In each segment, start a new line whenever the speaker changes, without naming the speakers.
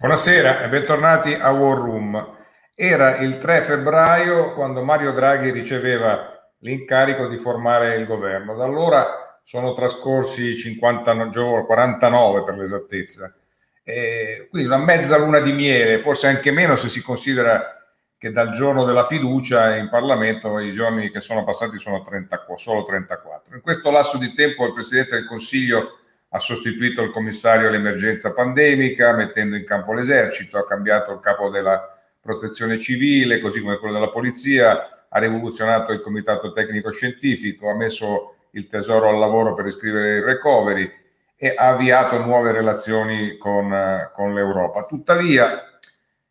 Buonasera e bentornati a War Room. Era il 3 febbraio quando Mario Draghi riceveva l'incarico di formare il governo. Da allora sono trascorsi 50 giorni, 49 per l'esattezza. E quindi una mezza luna di miele, forse anche meno se si considera che dal giorno della fiducia in Parlamento i giorni che sono passati sono 30, solo 34. In questo lasso di tempo il Presidente del Consiglio ha sostituito il commissario all'emergenza pandemica, mettendo in campo l'esercito, ha cambiato il capo della protezione civile, così come quello della polizia, ha rivoluzionato il comitato tecnico scientifico, ha messo il tesoro al lavoro per iscrivere il recovery e ha avviato nuove relazioni con, con l'Europa. Tuttavia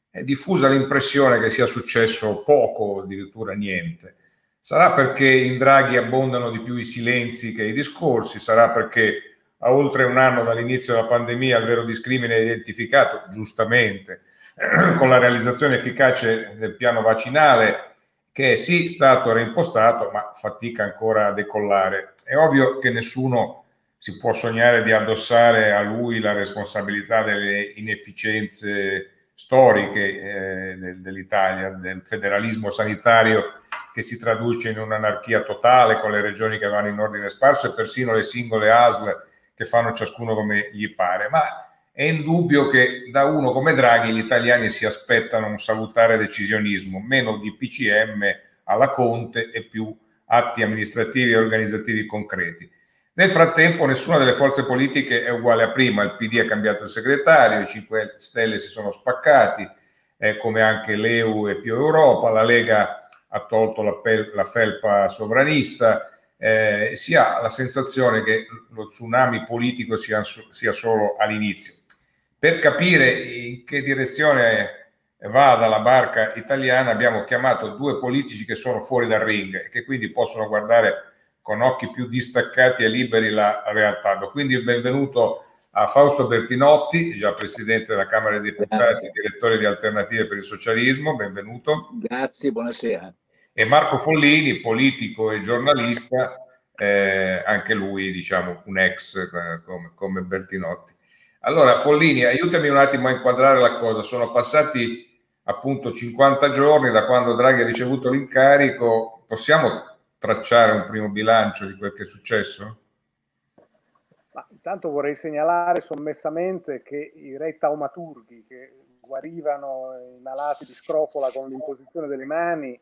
è diffusa l'impressione che sia successo poco, addirittura niente. Sarà perché in Draghi abbondano di più i silenzi che i discorsi, sarà perché a oltre un anno dall'inizio della pandemia il vero discrimine è identificato, giustamente, con la realizzazione efficace del piano vaccinale, che è sì stato reimpostato, ma fatica ancora a decollare. È ovvio che nessuno si può sognare di addossare a lui la responsabilità delle inefficienze storiche eh, dell'Italia, del federalismo sanitario che si traduce in un'anarchia totale con le regioni che vanno in ordine sparso e persino le singole ASL che fanno ciascuno come gli pare, ma è indubbio che da uno come Draghi gli italiani si aspettano un salutare decisionismo, meno di PCM alla Conte e più atti amministrativi e organizzativi concreti. Nel frattempo nessuna delle forze politiche è uguale a prima, il PD ha cambiato il segretario, i 5 Stelle si sono spaccati, eh, come anche l'EU e più Europa, la Lega ha tolto la, pel- la felpa sovranista, eh, si ha la sensazione che lo tsunami politico sia, sia solo all'inizio. Per capire in che direzione vada la barca italiana abbiamo chiamato due politici che sono fuori dal ring e che quindi possono guardare con occhi più distaccati e liberi la realtà. Quindi il benvenuto a Fausto Bertinotti, già presidente della Camera dei Deputati, Grazie. direttore di Alternative per il Socialismo, benvenuto.
Grazie, buonasera
e Marco Follini, politico e giornalista, eh, anche lui diciamo un ex eh, come, come Bertinotti. Allora Follini, aiutami un attimo a inquadrare la cosa, sono passati appunto 50 giorni da quando Draghi ha ricevuto l'incarico, possiamo tracciare un primo bilancio di quel che è successo?
Ma intanto vorrei segnalare sommessamente che i re taumaturghi che guarivano i malati di scrofola con l'imposizione delle mani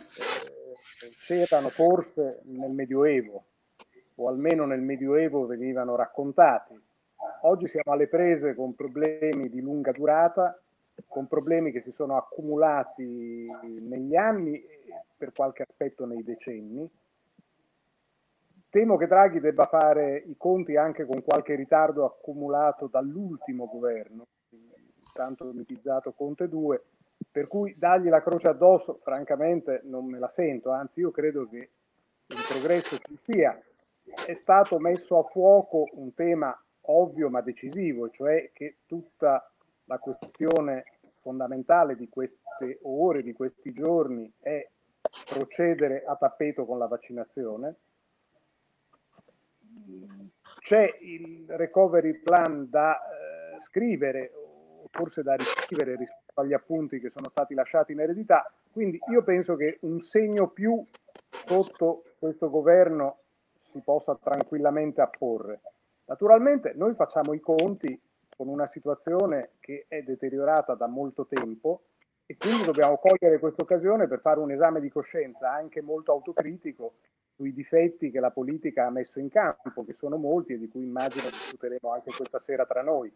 eh, c'erano forse nel Medioevo, o almeno nel Medioevo venivano raccontati. Oggi siamo alle prese con problemi di lunga durata, con problemi che si sono accumulati negli anni e per qualche aspetto nei decenni. Temo che Draghi debba fare i conti anche con qualche ritardo accumulato dall'ultimo governo, tanto mitizzato Conte 2, per cui dargli la croce addosso, francamente, non me la sento, anzi io credo che il progresso ci sia. È stato messo a fuoco un tema ovvio ma decisivo, cioè che tutta la questione fondamentale di queste ore, di questi giorni, è procedere a tappeto con la vaccinazione. C'è il recovery plan da eh, scrivere, forse da riscrivere rispetto agli appunti che sono stati lasciati in eredità. Quindi io penso che un segno più sotto questo governo si possa tranquillamente apporre. Naturalmente noi facciamo i conti con una situazione che è deteriorata da molto tempo e quindi dobbiamo cogliere questa occasione per fare un esame di coscienza anche molto autocritico sui difetti che la politica ha messo in campo, che sono molti e di cui immagino discuteremo anche questa sera tra noi.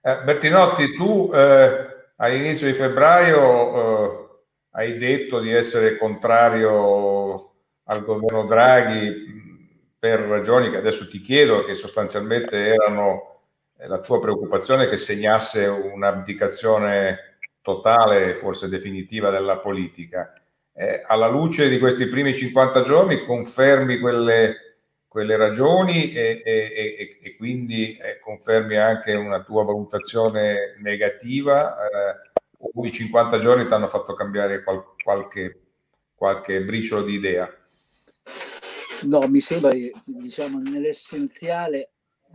Eh, Bertinotti, tu eh, all'inizio di febbraio eh, hai detto di essere contrario al governo Draghi per ragioni che adesso ti chiedo, che sostanzialmente erano eh, la tua preoccupazione che segnasse un'abdicazione totale, forse definitiva della politica. Eh, alla luce di questi primi 50 giorni confermi quelle quelle ragioni e, e, e quindi eh, confermi anche una tua valutazione negativa eh, o i 50 giorni ti hanno fatto cambiare qual, qualche, qualche briciolo di idea?
No, mi sembra che diciamo nell'essenziale,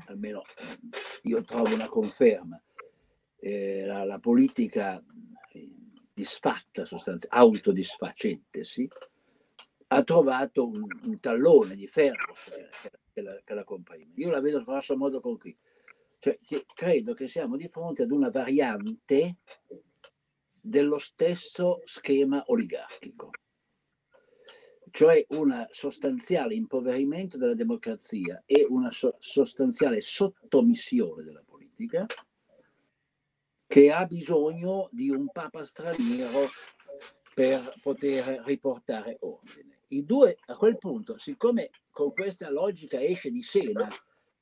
almeno io trovo una conferma, eh, la, la, politica disfatta, sostanzialmente, autodisfacentesi, ha trovato un, un tallone di ferro che, la, che la comprime. Io la vedo grosso modo con qui. Cioè, credo che siamo di fronte ad una variante dello stesso schema oligarchico, cioè un sostanziale impoverimento della democrazia e una so- sostanziale sottomissione della politica che ha bisogno di un papa straniero per poter riportare ordine. I due a quel punto, siccome con questa logica esce di scena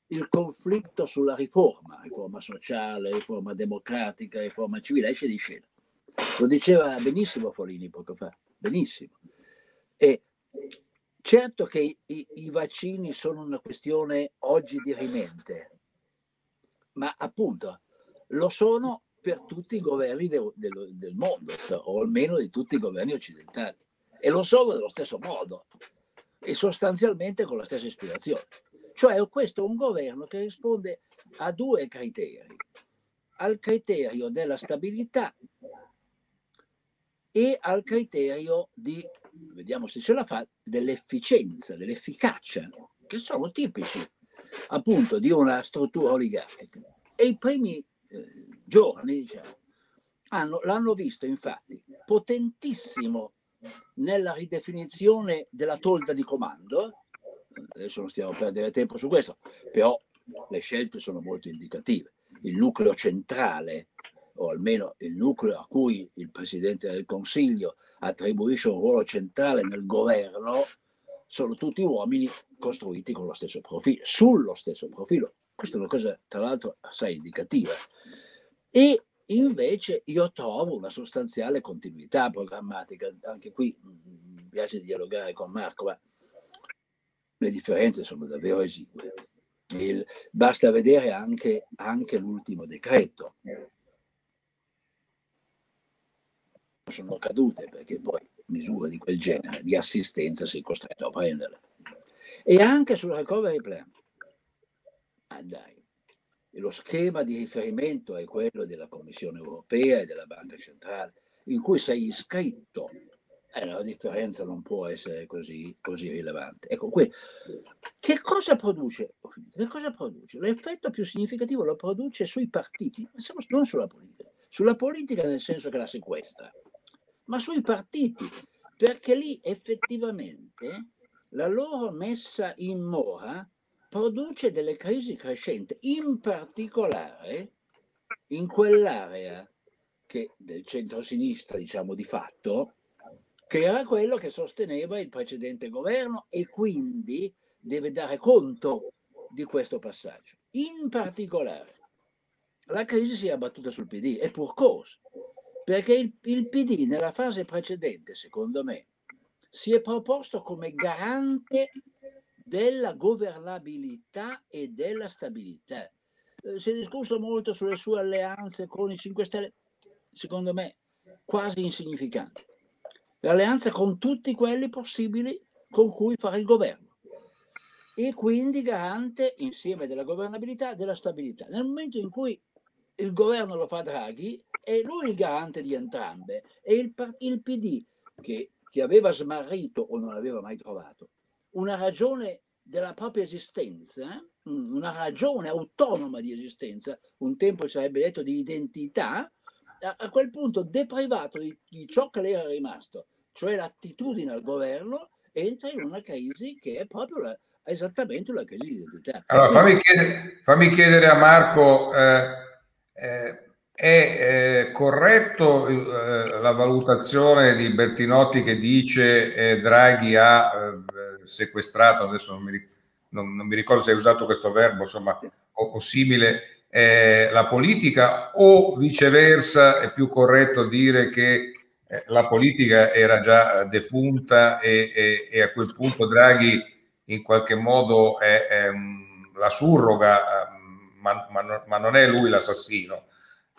il conflitto sulla riforma, riforma sociale, riforma democratica, riforma civile, esce di scena. Lo diceva benissimo Folini poco fa, benissimo. E certo che i, i vaccini sono una questione oggi di rimente, ma appunto lo sono per tutti i governi de, de, del mondo, o almeno di tutti i governi occidentali. E lo sono nello stesso modo e sostanzialmente con la stessa ispirazione. Cioè questo è un governo che risponde a due criteri, al criterio della stabilità e al criterio di, vediamo se ce la fa, dell'efficienza, dell'efficacia, che sono tipici appunto di una struttura oligarchica. E i primi eh, giorni, diciamo, hanno, l'hanno visto infatti potentissimo nella ridefinizione della tolda di comando, adesso non stiamo a perdere tempo su questo, però le scelte sono molto indicative. Il nucleo centrale, o almeno il nucleo a cui il Presidente del Consiglio attribuisce un ruolo centrale nel governo, sono tutti uomini costruiti con lo stesso profilo, sullo stesso profilo. Questa è una cosa, tra l'altro, assai indicativa. E invece io trovo una sostanziale continuità programmatica. Anche qui mm, mi piace dialogare con Marco, ma le differenze sono davvero esigue. Il, basta vedere anche, anche l'ultimo decreto. Sono cadute perché poi misure di quel genere di assistenza sei costretto a prenderle. E anche sul recovery plan. Ah, dai. Lo schema di riferimento è quello della Commissione europea e della Banca Centrale, in cui sei iscritto eh, la differenza non può essere così, così rilevante. Ecco, qui, che cosa produce? Che cosa produce? L'effetto più significativo lo produce sui partiti, non sulla politica, sulla politica nel senso che la sequestra, ma sui partiti, perché lì effettivamente la loro messa in mora produce delle crisi crescenti, in particolare in quell'area che del centro-sinistra, diciamo di fatto, che era quello che sosteneva il precedente governo e quindi deve dare conto di questo passaggio. In particolare, la crisi si è abbattuta sul PD e pur cosa, perché il, il PD nella fase precedente, secondo me, si è proposto come garante della governabilità e della stabilità. Eh, si è discusso molto sulle sue alleanze con i 5 Stelle, secondo me quasi insignificanti l'alleanza con tutti quelli possibili con cui fare il governo e quindi garante insieme della governabilità della stabilità. Nel momento in cui il governo lo fa Draghi, è lui il garante di entrambe e il, il PD che, che aveva smarrito o non aveva mai trovato una ragione della propria esistenza, mm, una ragione autonoma di esistenza, un tempo sarebbe detto di identità, a, quel punto deprivato di, di ciò che le era rimasto, cioè l'attitudine al governo, entra in una crisi che è proprio la, esattamente una crisi di identità.
Allora, fammi chiedere, fammi chiedere a Marco, eh, eh, è eh, corretto eh, la valutazione di Bertinotti che dice eh, Draghi ha eh, sequestrato, adesso non mi, non, non mi, ricordo se hai usato questo verbo, insomma, o, o simile, la politica o viceversa è più corretto dire che eh, la politica era già defunta e, e, e, a quel punto Draghi in qualche modo è, è la surroga, ma, ma, ma, non è lui l'assassino.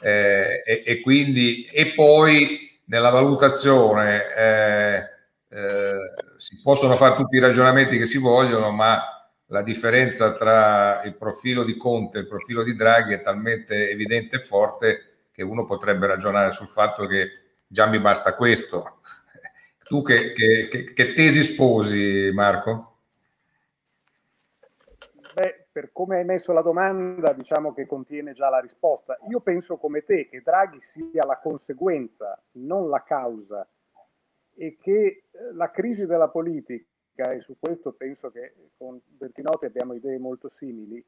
Eh, e, e, quindi, e poi nella valutazione eh, si possono fare tutti i ragionamenti che si vogliono, ma la differenza tra il profilo di Conte e il profilo di Draghi è talmente evidente e forte che uno potrebbe ragionare sul fatto che già mi basta questo. Tu che, che, che, che tesi sposi, Marco?
Beh, per come hai messo la domanda, diciamo che contiene già la risposta. Io penso come te che Draghi sia la conseguenza, non la causa, e che eh, la crisi della politica, e su questo penso che con Bertinotti abbiamo idee molto simili,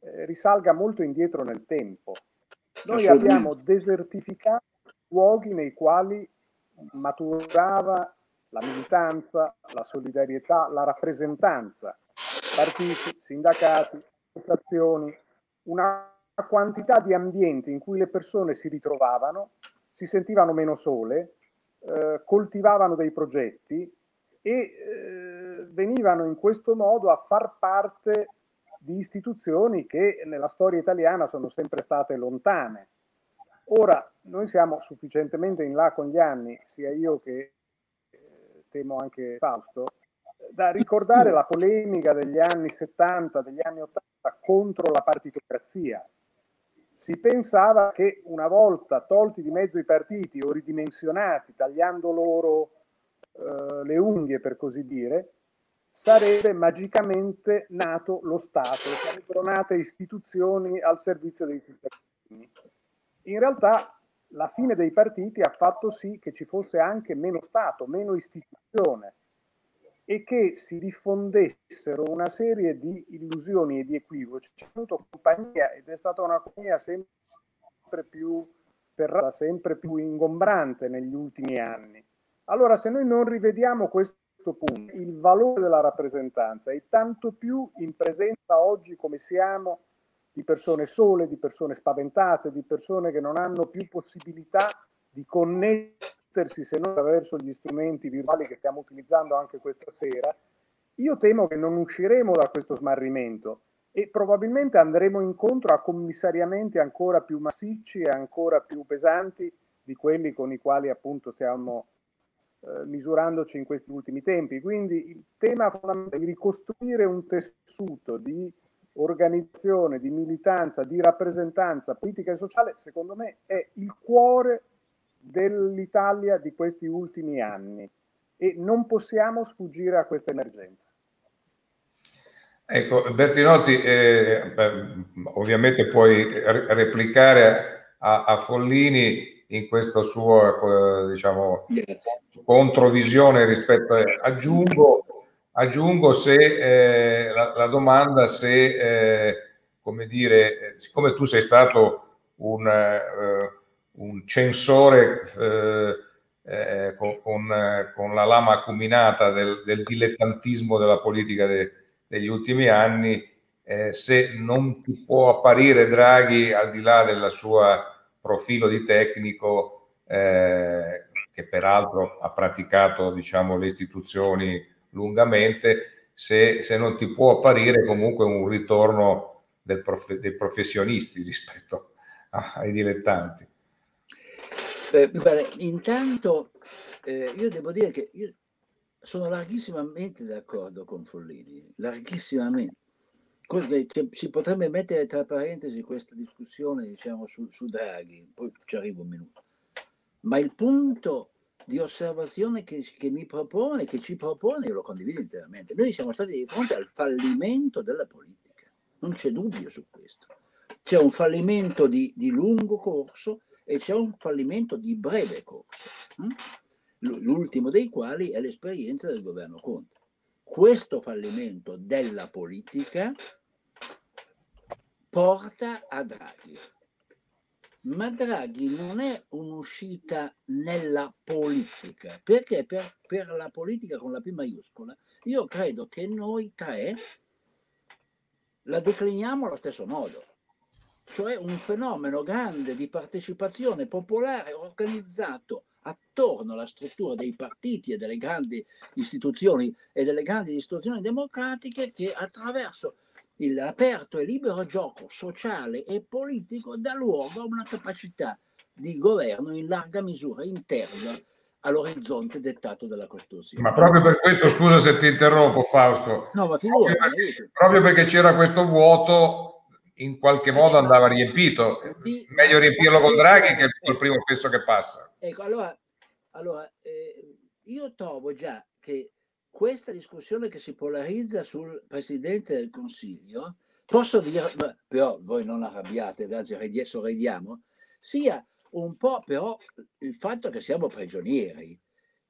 eh, risalga molto indietro nel tempo. Noi abbiamo desertificato luoghi nei quali maturava la militanza, la solidarietà, la rappresentanza, partiti, sindacati, associazioni, una quantità di ambienti in cui le persone si ritrovavano, si sentivano meno sole, eh, coltivavano dei progetti e eh, venivano in questo modo a far parte di istituzioni che nella storia italiana sono sempre state lontane. Ora, noi siamo sufficientemente in là con gli anni, sia io che eh, temo anche Fausto, da ricordare la polemica degli anni 70, degli anni 80 contro la partitocrazia. Si pensava che una volta tolti di mezzo i partiti o ridimensionati, tagliando loro eh, le unghie per così dire, sarebbe magicamente nato lo Stato, sarebbero nate istituzioni al servizio dei cittadini. In realtà la fine dei partiti ha fatto sì che ci fosse anche meno Stato, meno istituzione e che si diffondessero una serie di illusioni e di equivoci. C'è avuto compagnia ed è stata una compagnia sempre più serrata, sempre più ingombrante negli ultimi anni. Allora, se noi non rivediamo questo punto, il valore della rappresentanza e tanto più in presenza oggi come siamo di persone sole, di persone spaventate, di persone che non hanno più possibilità di connettersi se non attraverso gli strumenti virtuali che stiamo utilizzando anche questa sera, io temo che non usciremo da questo smarrimento e probabilmente andremo incontro a commissariamenti ancora più massicci e ancora più pesanti di quelli con i quali appunto stiamo eh, misurandoci in questi ultimi tempi. Quindi il tema fondamentale è ricostruire un tessuto di organizzazione, di militanza, di rappresentanza politica e sociale, secondo me è il cuore dell'Italia di questi ultimi anni e non possiamo sfuggire a questa emergenza.
Ecco, Bertinotti, eh, ovviamente puoi replicare a, a Follini in questa sua diciamo, controvisione rispetto a, aggiungo, aggiungo se eh, la, la, domanda se eh, come dire siccome tu sei stato un, uh, un censore eh, eh, con, con, con, la lama acuminata del, del dilettantismo della politica de, degli ultimi anni eh, se non ti può apparire Draghi al di là della sua profilo di tecnico eh, che peraltro ha praticato diciamo, le istituzioni lungamente, se, se, non ti può apparire comunque un ritorno del prof, dei professionisti rispetto ai dilettanti.
Eh, guarda, intanto eh, io devo dire che io sono larghissimamente d'accordo con Follini, larghissimamente si potrebbe mettere tra parentesi questa discussione diciamo, su, su Draghi, poi ci arrivo un minuto. Ma il punto di osservazione che, che, mi propone, che ci propone, io lo condivido interamente. Noi siamo stati di fronte al fallimento della politica, non c'è dubbio su questo. C'è un fallimento di, di lungo corso e c'è un fallimento di breve corso, hm? l'ultimo dei quali è l'esperienza del governo Conte. Questo fallimento della politica porta a Draghi. Ma Draghi non è un'uscita nella politica, perché per, per la politica con la P maiuscola io credo che noi tre la decliniamo allo stesso modo, cioè un fenomeno grande di partecipazione popolare organizzato attorno alla struttura dei partiti e delle grandi istituzioni e delle grandi istituzioni democratiche che attraverso l'aperto e libero gioco sociale e politico dà luogo a una capacità di governo in larga misura interna all'orizzonte dettato dalla Costituzione.
Ma proprio per questo, scusa se ti interrompo Fausto,
no, ma
proprio, perché, proprio perché c'era questo vuoto, in qualche modo andava riempito. Meglio riempirlo con Draghi che col primo peso che passa.
Ecco, allora, allora eh, io trovo già che questa discussione che si polarizza sul Presidente del Consiglio, posso dire, però voi non arrabbiate, anzi sorridiamo, sia un po' però il fatto che siamo prigionieri,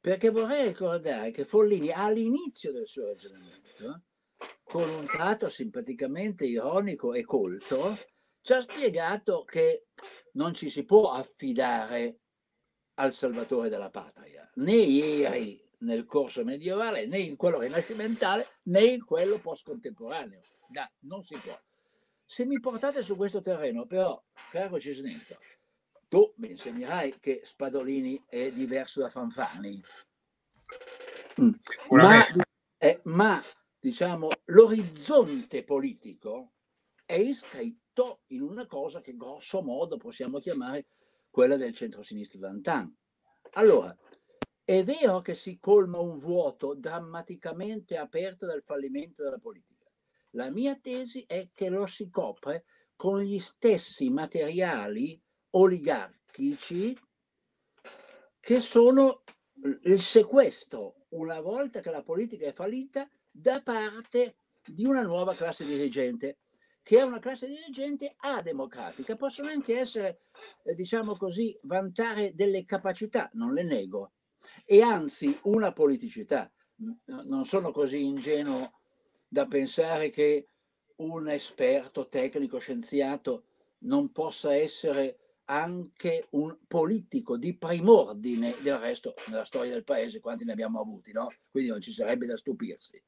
perché vorrei ricordare che Follini all'inizio del suo ragionamento con un tratto simpaticamente ironico e colto, ci ha spiegato che non ci si può affidare al salvatore della patria, né ieri nel corso medievale, né in quello rinascimentale, né in quello post-contemporaneo. No, non si può. Se mi portate su questo terreno, però, caro Cisnetto, tu mi insegnerai che Spadolini è diverso da Fanfani. Mm. Ma, eh, ma diciamo, l'orizzonte politico è iscritto in una cosa che grosso modo possiamo chiamare quella del centro-sinistra d'antan. Allora, è vero che si colma un vuoto drammaticamente aperto dal fallimento della politica. La mia tesi è che lo si copre con gli stessi materiali oligarchici che sono il sequestro, una volta che la politica è fallita, da parte di una nuova classe dirigente, che è una classe dirigente ademocratica. Possono anche essere, eh, diciamo così, vantare delle capacità, non le nego, e anzi una politicità. Non sono così ingenuo da pensare che un esperto tecnico scienziato non possa essere anche un politico di primordine, del resto nella storia del paese quanti ne abbiamo avuti, no? Quindi non ci sarebbe da stupirsi.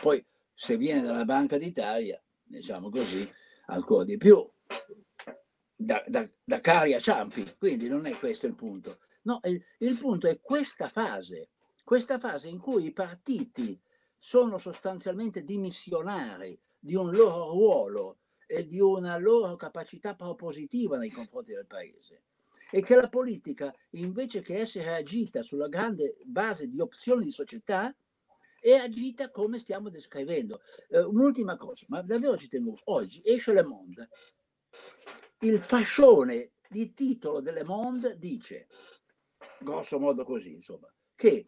Poi se viene dalla Banca d'Italia, diciamo così, ancora di più, da, da, da cari a ciampi, quindi non è questo il punto. No, il, il punto è questa fase, questa fase in cui i partiti sono sostanzialmente dimissionari di un loro ruolo e di una loro capacità propositiva nei confronti del paese. E che la politica, invece che essere agita sulla grande base di opzioni di società, è agita come stiamo descrivendo. Eh, un'ultima cosa, ma davvero ci tengo. Oggi esce Le Monde. Il fascione di titolo delle Monde dice, grosso modo così, insomma, che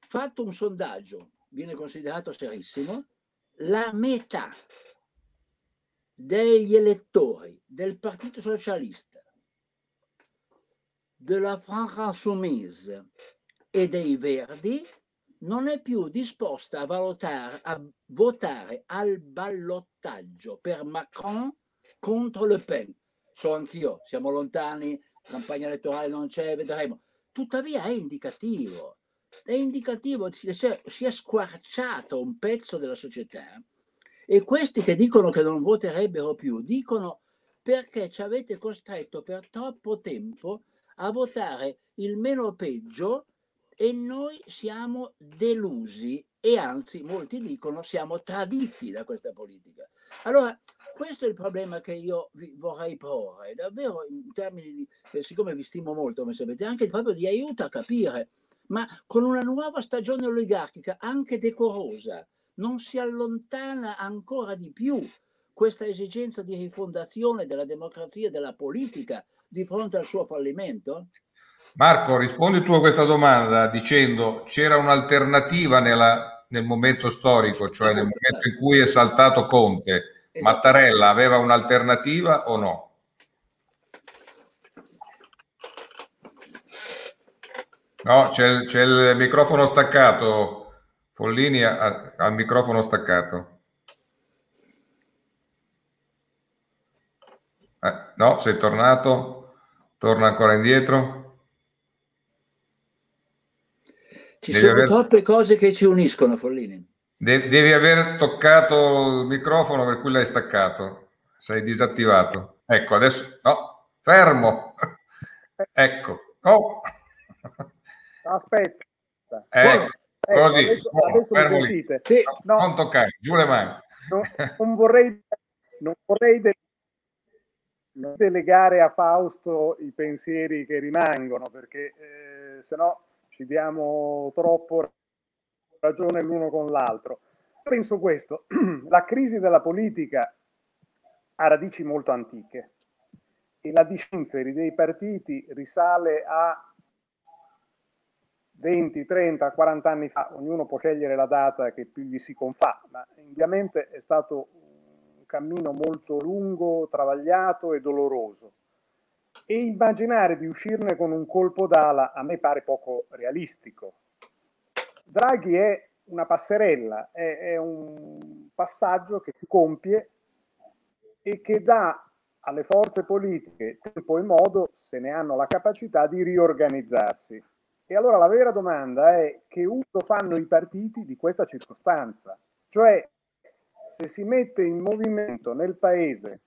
fatto un sondaggio, viene considerato serissimo, la metà degli elettori del Partito Socialista, della France Insoumise e dei Verdi non è più disposta a, valutare, a votare al ballottaggio per Macron contro Le Pen. So anch'io, siamo lontani, campagna elettorale non c'è, vedremo. Tuttavia è indicativo, è indicativo, si è, squarciato un pezzo della società e questi che dicono che non voterebbero più, dicono perché ci avete costretto per troppo tempo a votare il meno peggio e noi siamo delusi e anzi molti dicono siamo traditi da questa politica. Allora, questo è il problema che io vi vorrei porre, davvero in termini di, eh, siccome vi stimo molto, come sapete, anche proprio di aiuto a capire, ma con una nuova stagione oligarchica, anche decorosa, non si allontana ancora di più questa esigenza di rifondazione della democrazia e della politica di fronte al suo fallimento?
Marco, rispondi tu a questa domanda dicendo c'era un'alternativa nella, nel momento storico, cioè nel momento in cui è saltato Conte. Esatto. Mattarella aveva un'alternativa o no? No, c'è, c'è il microfono staccato. Follini ha, ha il microfono staccato. Eh, no, sei tornato? Torna ancora indietro?
Ci devi sono aver... troppe cose che ci uniscono, Follini.
De- devi aver toccato il microfono per cui l'hai staccato. Sei disattivato. Ecco, adesso... No, fermo. ecco. Oh.
Aspetta.
Ecco, ecco così. Adesso, oh, adesso fermo sentite. Sì, no, non toccare, giù le mani.
No, non vorrei, non vorrei de- delegare a Fausto i pensieri che rimangono, perché eh, se no ci diamo troppo ragione l'uno con l'altro. Penso questo, la crisi della politica ha radici molto antiche e la discinferi dei partiti risale a 20, 30, 40 anni fa, ognuno può scegliere la data che più gli si confà, ma ovviamente è stato un cammino molto lungo, travagliato e doloroso. E immaginare di uscirne con un colpo d'ala a me pare poco realistico. Draghi è una passerella, è, è un passaggio che si compie e che dà alle forze politiche tempo e modo, se ne hanno la capacità, di riorganizzarsi. E allora la vera domanda è che uso fanno i partiti di questa circostanza? Cioè, se si mette in movimento nel Paese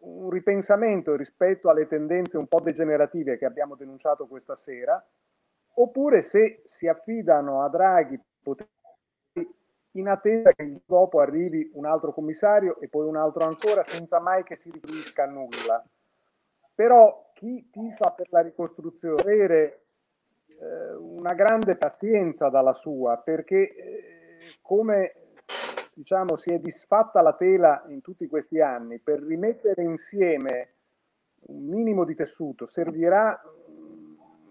un ripensamento rispetto alle tendenze un po' degenerative che abbiamo denunciato questa sera, oppure se si affidano a Draghi poteri in attesa che dopo arrivi un altro commissario e poi un altro ancora senza mai che si riferisca a nulla. Però chi tifa per la ricostruzione avere eh, una grande pazienza dalla sua, perché eh, come diciamo, si è disfatta la tela in tutti questi anni, per rimettere insieme un minimo di tessuto servirà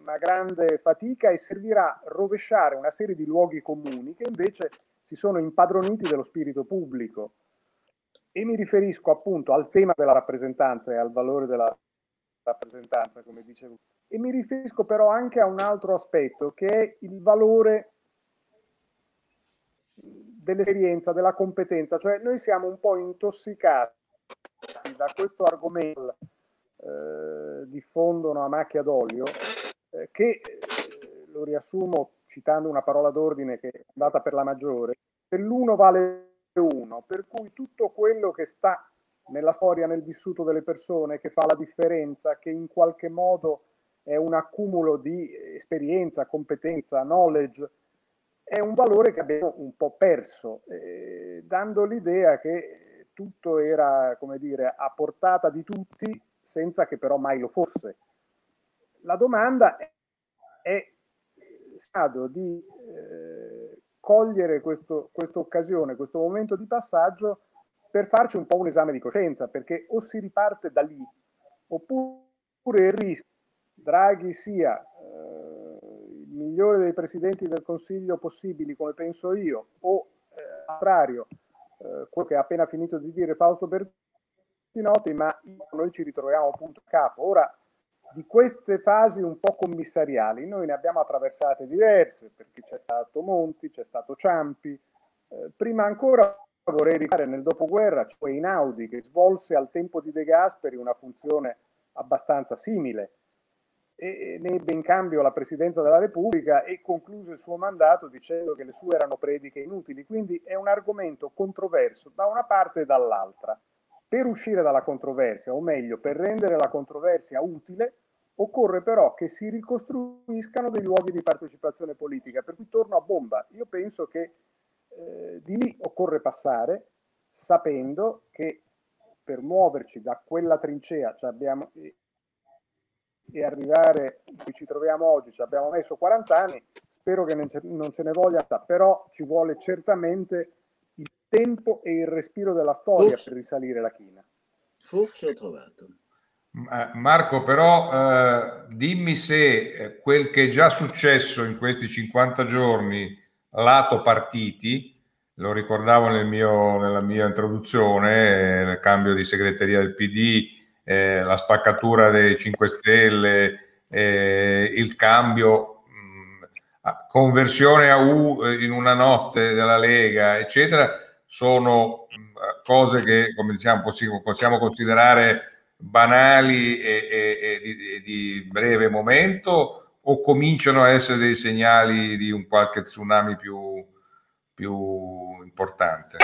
una grande fatica e servirà rovesciare una serie di luoghi comuni che invece si sono impadroniti dello spirito pubblico. E mi riferisco appunto al tema della rappresentanza e al valore della rappresentanza, come dicevo. E mi riferisco però anche a un altro aspetto che è il valore dell'esperienza, della competenza, cioè noi siamo un po' intossicati da questo argomento eh, diffondono a macchia d'olio eh, che eh, lo riassumo citando una parola d'ordine che è andata per la maggiore, se l'uno vale uno, per cui tutto quello che sta nella storia, nel vissuto delle persone, che fa la differenza, che in qualche modo è un accumulo di esperienza, competenza, knowledge, è un valore che abbiamo un po' perso, eh, dando l'idea che tutto era, come dire, a portata di tutti, senza che però mai lo fosse. La domanda è, stato di eh, cogliere questa occasione, questo momento di passaggio per farci un po' un esame di coscienza, perché o si riparte da lì, oppure il rischio Draghi sia eh, migliore dei presidenti del Consiglio possibili, come penso io, o eh, contrario, eh, quello che ha appena finito di dire Fausto Bertinotti, ma noi ci ritroviamo appunto a capo. Ora, di queste fasi un po' commissariali, noi ne abbiamo attraversate diverse, perché c'è stato Monti, c'è stato Ciampi, eh, prima ancora vorrei ricordare nel dopoguerra, cioè Inaudi, che svolse al tempo di De Gasperi una funzione abbastanza simile e ne ebbe in cambio la presidenza della Repubblica e concluse il suo mandato dicendo che le sue erano prediche inutili. Quindi è un argomento controverso da una parte e dall'altra. Per uscire dalla controversia, o meglio, per rendere la controversia utile, occorre però che si ricostruiscano dei luoghi di partecipazione politica. Per cui torno a bomba. Io penso che eh, di lì occorre passare sapendo che per muoverci da quella trincea cioè abbiamo, e, arrivare qui ci troviamo oggi, ci abbiamo messo 40 anni, spero che non ce, non ce ne voglia, però ci vuole certamente il tempo e il respiro della storia Forse. per risalire la china.
Forse ho trovato.
Marco, però eh, dimmi se eh, quel che è già successo in questi 50 giorni lato partiti, lo ricordavo nel mio, nella mia introduzione, il cambio di segreteria del PD, eh, la spaccatura dei 5 Stelle, eh, il cambio, mh, conversione a U eh, in una notte della Lega, eccetera, sono mh, cose che, come diciamo, possiamo, possiamo considerare banali e, e, e, di, di breve momento o cominciano a essere dei segnali di un qualche tsunami più, più importante?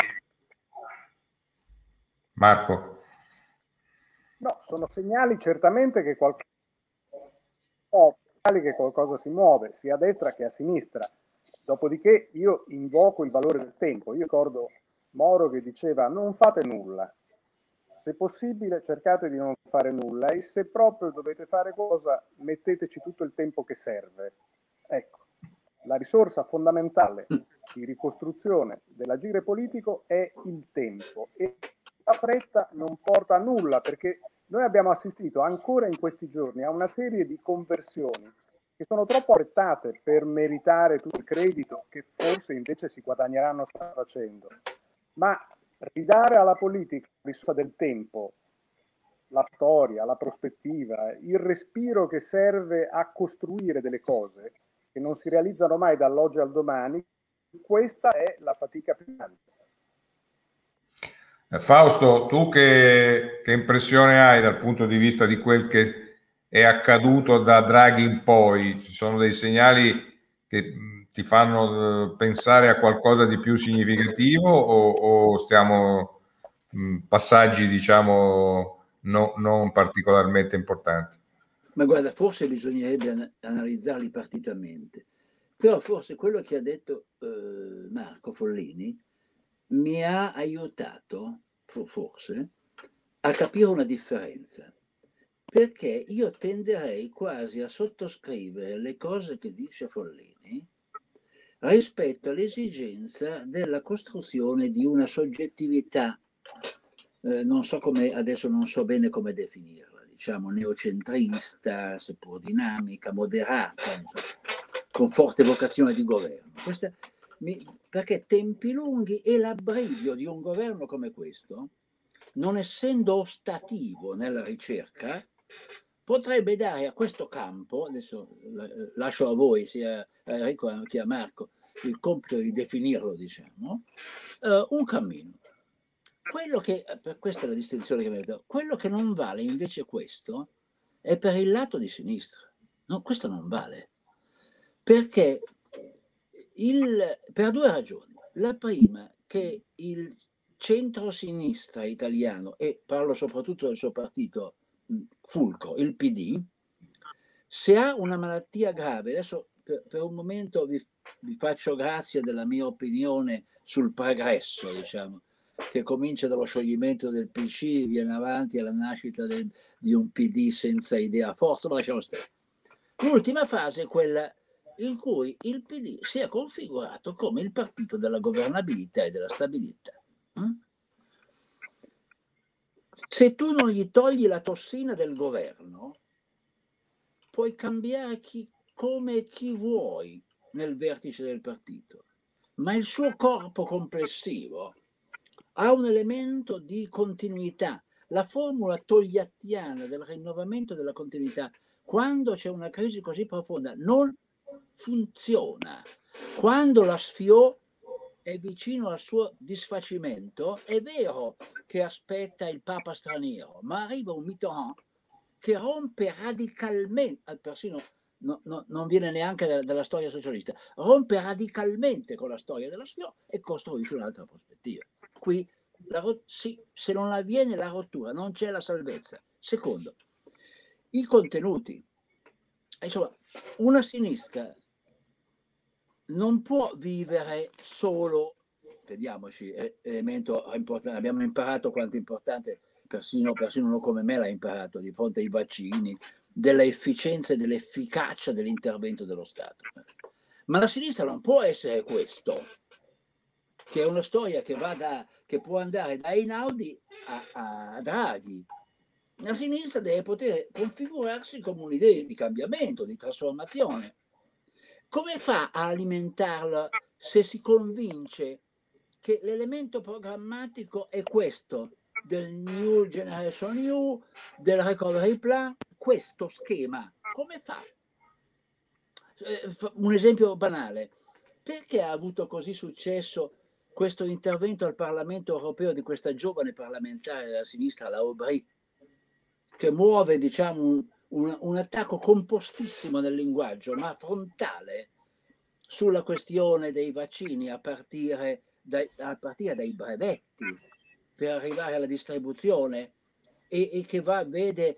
Marco.
No, sono segnali certamente che qualcosa, oh, che qualcosa si muove, sia a destra che a sinistra. Dopodiché io invoco il valore del tempo. Io ricordo Moro che diceva non fate nulla, se possibile cercate di non fare nulla e se proprio dovete fare cosa metteteci tutto il tempo che serve. Ecco, la risorsa fondamentale di ricostruzione dell'agire politico è il tempo e la fretta non porta a nulla perché noi abbiamo assistito ancora in questi giorni a una serie di conversioni che sono troppo affrettate per meritare tutto il credito che forse invece si guadagneranno facendo. Ma ridare alla politica la risorsa del tempo, la storia, la prospettiva, il respiro che serve a costruire delle cose che non si realizzano mai dall'oggi al domani, questa è la fatica più grande.
Eh, Fausto, tu che, che, impressione hai dal punto di vista di quel che è accaduto da Draghi in poi? Ci sono dei segnali che ti fanno eh, pensare a qualcosa di più significativo o, o stiamo mh, passaggi, diciamo, no, non particolarmente importanti?
Ma guarda, forse bisognerebbe analizzarli partitamente, però forse quello che ha detto eh, Marco Follini mi ha aiutato, forse, a capire una differenza, perché io tenderei quasi a sottoscrivere le cose che dice Follini rispetto all'esigenza della costruzione di una soggettività, eh, non so come, adesso non so bene come definirla, diciamo neocentrista, seppur dinamica, moderata, insomma, con forte vocazione di governo. Questa, perché tempi lunghi e l'abbrivio di un governo come questo, non essendo ostativo nella ricerca, potrebbe dare a questo campo, adesso lascio a voi, sia a Enrico che a Marco, il compito di definirlo, diciamo, uh, un cammino. Quello che, questa è la distinzione che mi detto, quello che non vale invece questo è per il lato di sinistra. No, questo non vale. Perché il, per due ragioni. La prima, che il centro-sinistra italiano, e parlo soprattutto del suo partito fulcro, il PD, se ha una malattia grave, adesso per, per un momento vi, vi, faccio grazia della mia opinione sul progresso, diciamo, che comincia dallo scioglimento del PC, viene avanti alla nascita del, di un PD senza idea forza, ma lasciamo stare. L'ultima fase è quella in cui il PD si è configurato come il partito della governabilità e della stabilità. Mm? Se tu non gli togli la tossina del governo, puoi cambiare chi, come chi vuoi nel vertice del partito, ma il suo corpo complessivo ha un elemento di continuità. La formula togliattiana del rinnovamento della continuità, quando c'è una crisi così profonda, non funziona. Quando la sfiò è vicino al suo disfacimento, è vero che aspetta il Papa straniero, ma arriva un Mitterrand che rompe radicalmente, eh, persino no, no, non viene neanche dalla, dalla, storia socialista, rompe radicalmente con la storia della sfiò e costruisce un'altra prospettiva. Qui la, sì, se non avviene la rottura non c'è la salvezza. Secondo, i contenuti. Insomma, una sinistra non può vivere solo, vediamoci, elemento importante, abbiamo imparato quanto è importante, persino, persino uno come me l'ha imparato di fronte ai vaccini, della efficienza e dell'efficacia dell'intervento dello Stato. Ma la sinistra non può essere questo, che è una storia che, va da, che può andare da Einaudi a, a Draghi. La sinistra deve poter configurarsi come un'idea di cambiamento, di trasformazione come fa a alimentarla se si convince che l'elemento programmatico è questo del New Generation New, del Recovery Plan, questo schema? Come fa? Eh, un esempio banale. Perché ha avuto così successo questo intervento al Parlamento europeo di questa giovane parlamentare della sinistra, la Aubry, che muove diciamo, un, un, un attacco compostissimo nel linguaggio, ma frontale, sulla questione dei vaccini a partire, dai, a partire dai brevetti per arrivare alla distribuzione e, e che va, vede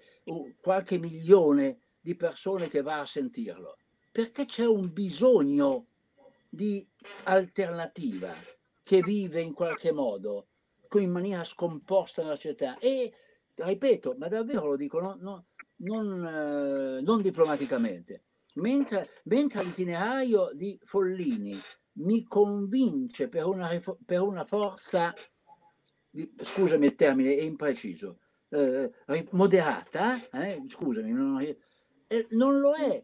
qualche milione di persone che va a sentirlo. Perché c'è un bisogno di alternativa che vive in qualche modo in maniera scomposta nella società e ripeto, ma davvero lo dico, no, no, non, eh, non diplomaticamente, mentre, mentre l'itinerario di Follini mi convince per una, per una forza scusami il termine, è impreciso, eh, moderata, eh, scusami, non, eh, non lo è.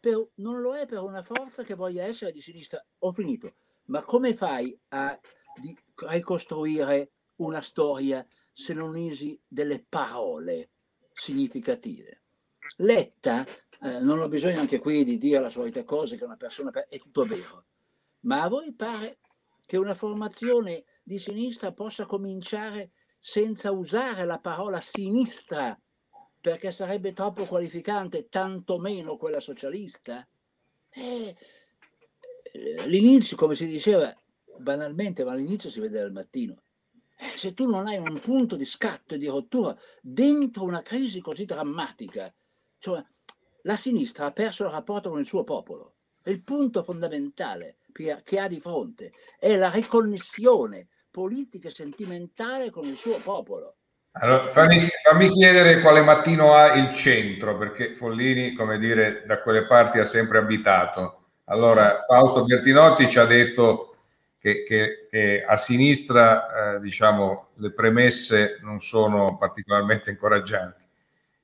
Per, non lo è per una forza che voglia essere di sinistra. Ho finito. Ma come fai a, di, ricostruire una storia se non usi delle parole significative? Letta, eh, non ho bisogno anche qui di dire la solita cosa che una persona è tutto vero, ma a voi pare che una formazione di sinistra possa cominciare senza usare la parola sinistra perché sarebbe troppo qualificante, tantomeno quella socialista. Eh, l'inizio, come si diceva banalmente, ma all'inizio si vede al mattino. Eh, se tu non hai un punto di scatto e di rottura dentro una crisi così drammatica, cioè la sinistra ha perso il rapporto con il suo popolo. Il punto fondamentale che ha di fronte è la riconnessione politica e sentimentale con il suo popolo.
Allora, fammi, fammi, chiedere quale mattino ha il centro, perché Follini, come dire, da quelle parti ha sempre abitato. Allora, Fausto Bertinotti ci ha detto che, che, che a sinistra, eh, diciamo, le premesse non sono particolarmente incoraggianti.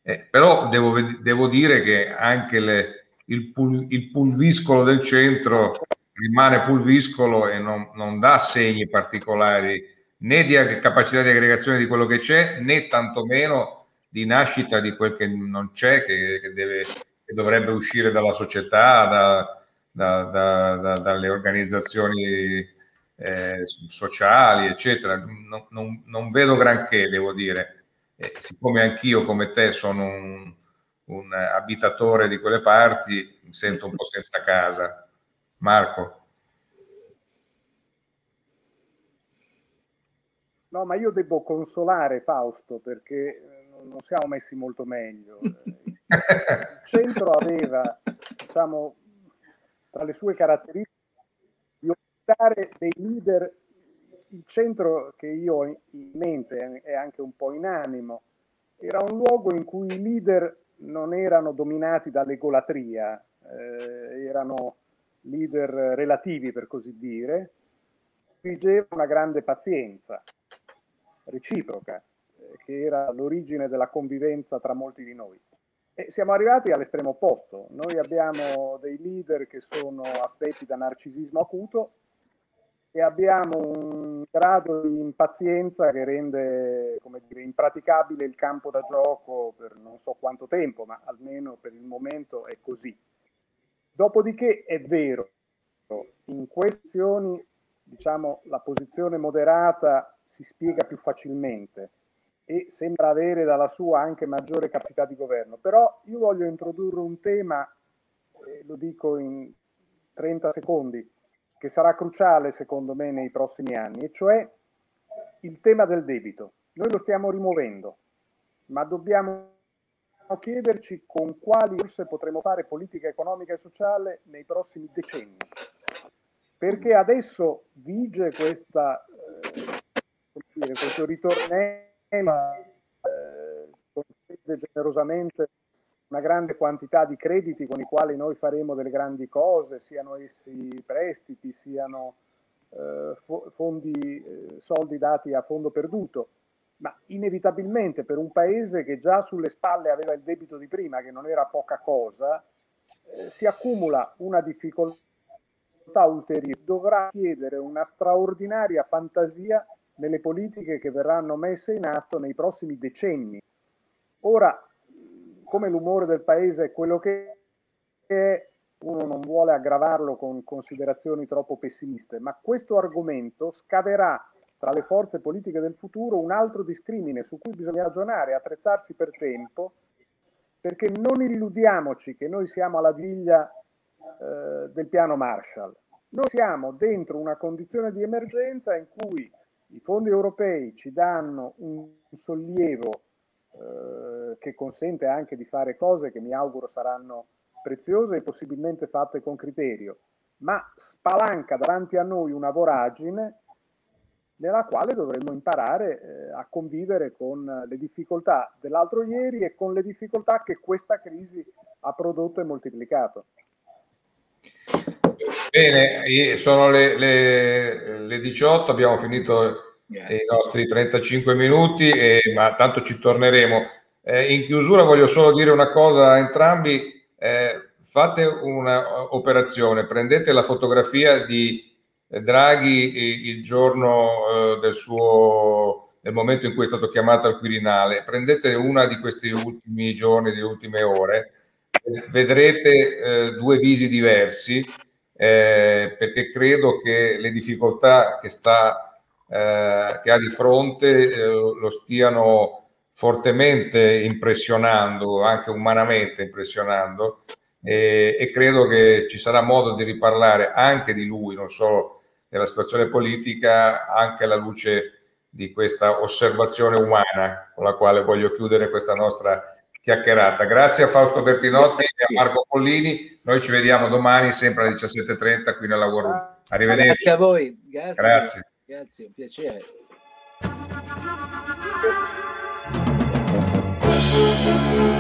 Eh, però devo, devo, dire che anche le, il, pul, il, pulviscolo del centro rimane pulviscolo e non, non dà segni particolari né di capacità di aggregazione di quello che c'è, né tantomeno di nascita di quel che non c'è, che, che, deve, che dovrebbe uscire dalla società, da, da, da, dalle organizzazioni eh, sociali, eccetera. Non, non, non, vedo granché, devo dire. Eh, siccome anch'io, come te, sono un, un abitatore di quelle parti, mi sento un po' senza casa. Marco.
No, ma io devo consolare Fausto perché eh, non siamo messi molto meglio. Il centro aveva, diciamo, tra le sue caratteristiche di ospitare dei leader. Il centro che io ho in mente è anche un po' in animo. Era un luogo in cui i leader non erano dominati dall'egolatria, eh, erano leader relativi per così dire, vigeva una grande pazienza reciproca, eh, che era l'origine della convivenza tra molti di noi. E siamo arrivati all'estremo opposto. Noi abbiamo dei leader che sono affetti da narcisismo acuto e abbiamo un grado di impazienza che rende come dire, impraticabile il campo da gioco per non so quanto tempo, ma almeno per il momento è così. Dopodiché è vero, in questioni diciamo, la posizione moderata si spiega più facilmente e sembra avere dalla sua anche maggiore capacità di governo. Però io voglio introdurre un tema, eh, lo dico in 30 secondi, che sarà cruciale secondo me nei prossimi anni, e cioè il tema del debito. Noi lo stiamo rimuovendo, ma dobbiamo chiederci con quali forse potremo fare politica economica e sociale nei prossimi decenni. Perché adesso vige questa eh, questo ritornello eh, concede generosamente una grande quantità di crediti con i quali noi faremo delle grandi cose, siano essi prestiti, siano eh, fondi, eh, soldi dati a fondo perduto, ma inevitabilmente per un paese che già sulle spalle aveva il debito di prima, che non era poca cosa, eh, si accumula una difficoltà ulteriore, dovrà chiedere una straordinaria fantasia nelle politiche che verranno messe in atto nei prossimi decenni. Ora, come l'umore del paese è quello che è, uno non vuole aggravarlo con considerazioni troppo pessimiste, ma questo argomento scaverà tra le forze politiche del futuro un altro discrimine su cui bisogna ragionare, attrezzarsi per tempo, perché non illudiamoci che noi siamo alla viglia eh, del piano Marshall. Noi siamo dentro una condizione di emergenza in cui i fondi europei ci danno un sollievo eh, che consente anche di fare cose che mi auguro saranno preziose e possibilmente fatte con criterio, ma spalanca davanti a noi una voragine nella quale dovremmo imparare eh, a convivere con le difficoltà dell'altro ieri e con le difficoltà che questa crisi ha prodotto e moltiplicato.
Bene, sono le, le, le 18, abbiamo finito i nostri 35 minuti, e, ma tanto ci torneremo. Eh, in chiusura voglio solo dire una cosa a entrambi. Eh, fate un'operazione, prendete la fotografia di Draghi il giorno eh, del suo nel momento in cui è stato chiamato al Quirinale, prendete una di questi ultimi giorni, delle ultime ore, vedrete eh, due visi diversi, eh, perché credo che le difficoltà che, sta, eh, che ha di fronte eh, lo stiano fortemente impressionando, anche umanamente impressionando, e, e credo che ci sarà modo di riparlare anche di lui, non solo della situazione politica, anche alla luce di questa osservazione umana con la quale voglio chiudere questa nostra chiacchierata. Grazie a Fausto Bertinotti e a Marco Pollini. Noi ci vediamo domani sempre alle 17.30 qui nella War Room. Arrivederci.
Grazie a voi.
Grazie. Grazie,
Grazie un piacere. Música